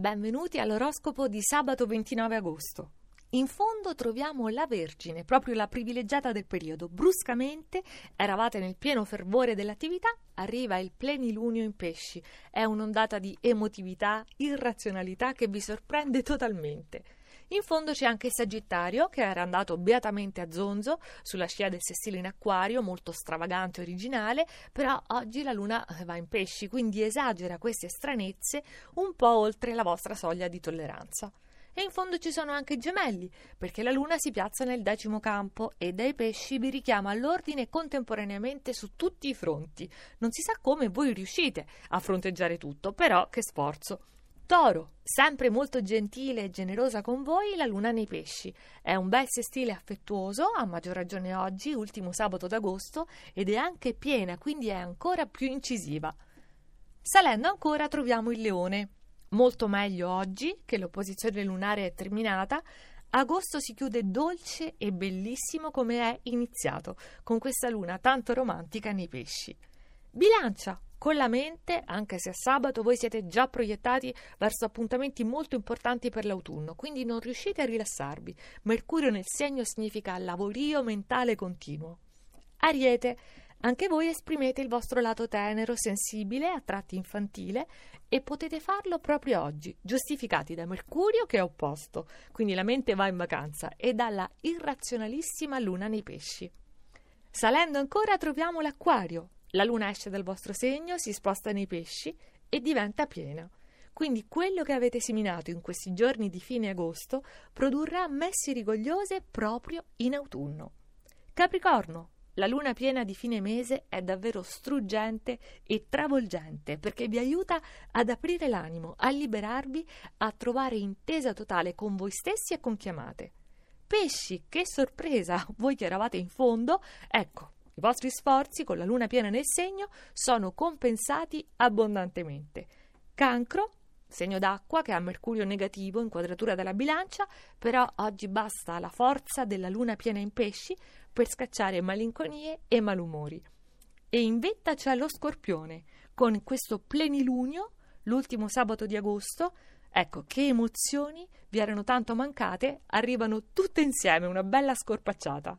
Benvenuti all'oroscopo di sabato 29 agosto. In fondo troviamo la Vergine, proprio la privilegiata del periodo. Bruscamente, eravate nel pieno fervore dell'attività, arriva il plenilunio in pesci. È un'ondata di emotività, irrazionalità che vi sorprende totalmente. In fondo c'è anche Sagittario, che era andato beatamente a zonzo, sulla scia del sessile in acquario, molto stravagante e originale, però oggi la Luna va in pesci, quindi esagera queste stranezze un po' oltre la vostra soglia di tolleranza. E in fondo ci sono anche i gemelli, perché la Luna si piazza nel decimo campo e dai pesci vi richiama all'ordine contemporaneamente su tutti i fronti. Non si sa come voi riuscite a fronteggiare tutto, però che sforzo. Toro, sempre molto gentile e generosa con voi, la luna nei pesci. È un bel sestile affettuoso, a maggior ragione oggi, ultimo sabato d'agosto, ed è anche piena, quindi è ancora più incisiva. Salendo ancora troviamo il leone. Molto meglio oggi, che l'opposizione lunare è terminata, agosto si chiude dolce e bellissimo come è iniziato, con questa luna tanto romantica nei pesci. Bilancia, con la mente, anche se è sabato, voi siete già proiettati verso appuntamenti molto importanti per l'autunno, quindi non riuscite a rilassarvi. Mercurio nel segno significa lavorio mentale continuo. Ariete, anche voi esprimete il vostro lato tenero, sensibile, a tratti infantile e potete farlo proprio oggi, giustificati da Mercurio che è opposto, quindi la mente va in vacanza, e dalla irrazionalissima luna nei pesci. Salendo ancora troviamo l'Acquario, la luna esce dal vostro segno, si sposta nei pesci e diventa piena. Quindi quello che avete seminato in questi giorni di fine agosto produrrà messi rigogliose proprio in autunno. Capricorno, la luna piena di fine mese è davvero struggente e travolgente perché vi aiuta ad aprire l'animo, a liberarvi, a trovare intesa totale con voi stessi e con chiamate. Pesci, che sorpresa! Voi che eravate in fondo, ecco, i vostri sforzi con la luna piena nel segno sono compensati abbondantemente. Cancro, segno d'acqua che ha Mercurio negativo in quadratura della bilancia, però oggi basta la forza della luna piena in pesci per scacciare malinconie e malumori. E in vetta c'è lo scorpione, con questo plenilunio, l'ultimo sabato di agosto, ecco che emozioni vi erano tanto mancate, arrivano tutte insieme, una bella scorpacciata.